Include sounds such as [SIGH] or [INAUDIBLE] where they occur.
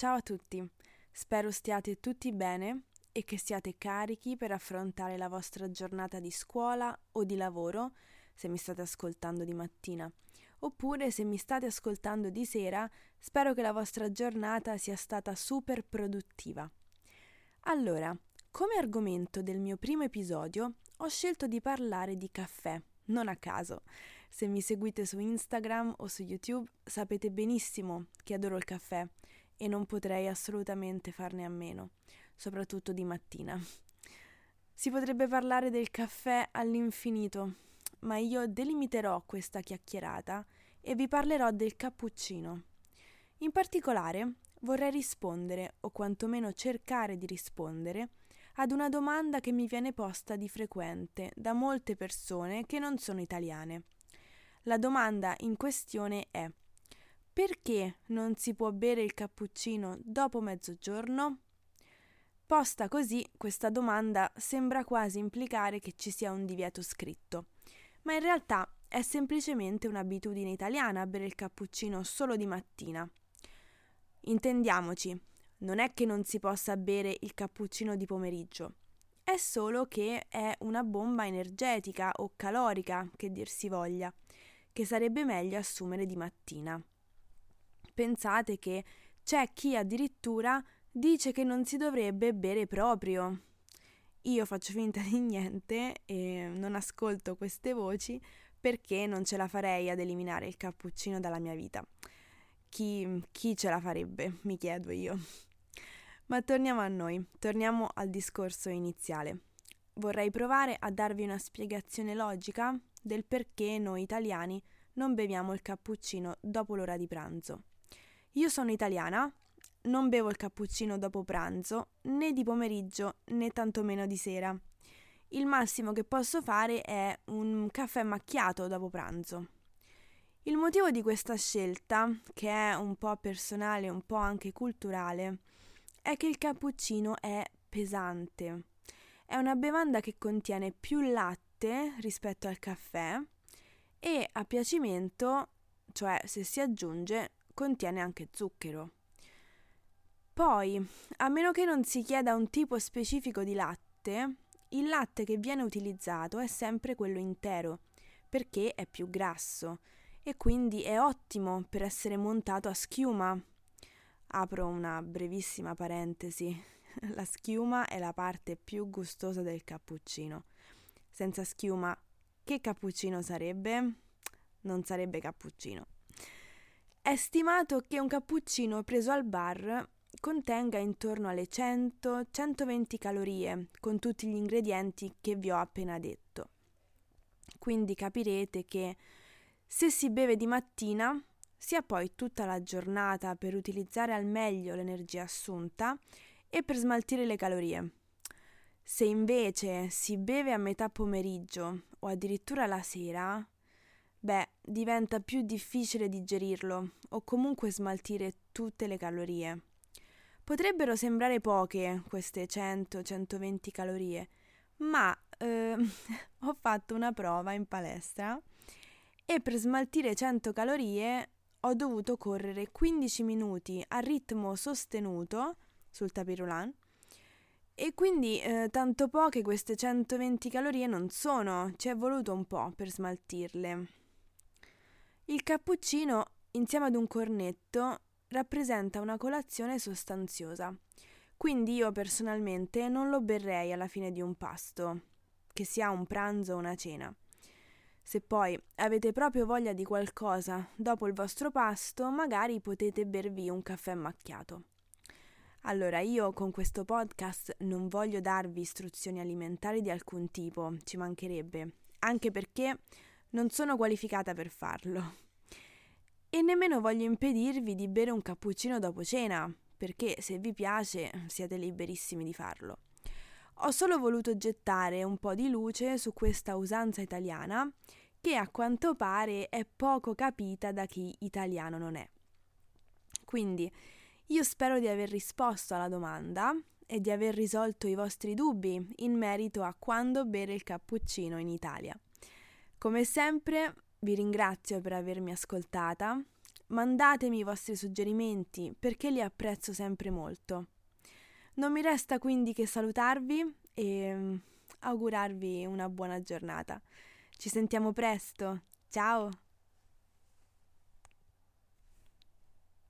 Ciao a tutti, spero stiate tutti bene e che siate carichi per affrontare la vostra giornata di scuola o di lavoro, se mi state ascoltando di mattina, oppure se mi state ascoltando di sera, spero che la vostra giornata sia stata super produttiva. Allora, come argomento del mio primo episodio ho scelto di parlare di caffè, non a caso. Se mi seguite su Instagram o su YouTube sapete benissimo che adoro il caffè e non potrei assolutamente farne a meno, soprattutto di mattina. Si potrebbe parlare del caffè all'infinito, ma io delimiterò questa chiacchierata e vi parlerò del cappuccino. In particolare vorrei rispondere, o quantomeno cercare di rispondere, ad una domanda che mi viene posta di frequente da molte persone che non sono italiane. La domanda in questione è perché non si può bere il cappuccino dopo mezzogiorno? Posta così, questa domanda sembra quasi implicare che ci sia un divieto scritto, ma in realtà è semplicemente un'abitudine italiana bere il cappuccino solo di mattina. Intendiamoci, non è che non si possa bere il cappuccino di pomeriggio, è solo che è una bomba energetica o calorica, che dir si voglia, che sarebbe meglio assumere di mattina pensate che c'è chi addirittura dice che non si dovrebbe bere proprio. Io faccio finta di niente e non ascolto queste voci perché non ce la farei ad eliminare il cappuccino dalla mia vita. Chi, chi ce la farebbe, mi chiedo io. Ma torniamo a noi, torniamo al discorso iniziale. Vorrei provare a darvi una spiegazione logica del perché noi italiani non beviamo il cappuccino dopo l'ora di pranzo. Io sono italiana, non bevo il cappuccino dopo pranzo, né di pomeriggio né tantomeno di sera. Il massimo che posso fare è un caffè macchiato dopo pranzo. Il motivo di questa scelta, che è un po' personale un po' anche culturale, è che il cappuccino è pesante. È una bevanda che contiene più latte rispetto al caffè e a piacimento, cioè se si aggiunge, contiene anche zucchero. Poi, a meno che non si chieda un tipo specifico di latte, il latte che viene utilizzato è sempre quello intero, perché è più grasso e quindi è ottimo per essere montato a schiuma. Apro una brevissima parentesi. [LAUGHS] La schiuma è la parte più gustosa del cappuccino. Senza schiuma, che cappuccino sarebbe? Non sarebbe cappuccino. È stimato che un cappuccino preso al bar contenga intorno alle 100-120 calorie con tutti gli ingredienti che vi ho appena detto. Quindi capirete che se si beve di mattina si ha poi tutta la giornata per utilizzare al meglio l'energia assunta e per smaltire le calorie. Se invece si beve a metà pomeriggio o addirittura la sera, beh, diventa più difficile digerirlo o comunque smaltire tutte le calorie. Potrebbero sembrare poche queste 100-120 calorie, ma eh, [LAUGHS] ho fatto una prova in palestra e per smaltire 100 calorie ho dovuto correre 15 minuti a ritmo sostenuto sul tapirulan e quindi eh, tanto poche queste 120 calorie non sono, ci è voluto un po' per smaltirle. Il cappuccino, insieme ad un cornetto, rappresenta una colazione sostanziosa, quindi io personalmente non lo berrei alla fine di un pasto, che sia un pranzo o una cena. Se poi avete proprio voglia di qualcosa dopo il vostro pasto, magari potete bervi un caffè macchiato. Allora, io con questo podcast non voglio darvi istruzioni alimentari di alcun tipo, ci mancherebbe, anche perché non sono qualificata per farlo. E nemmeno voglio impedirvi di bere un cappuccino dopo cena, perché se vi piace siete liberissimi di farlo. Ho solo voluto gettare un po' di luce su questa usanza italiana che a quanto pare è poco capita da chi italiano non è. Quindi io spero di aver risposto alla domanda e di aver risolto i vostri dubbi in merito a quando bere il cappuccino in Italia. Come sempre vi ringrazio per avermi ascoltata, mandatemi i vostri suggerimenti perché li apprezzo sempre molto. Non mi resta quindi che salutarvi e mm, augurarvi una buona giornata. Ci sentiamo presto, ciao!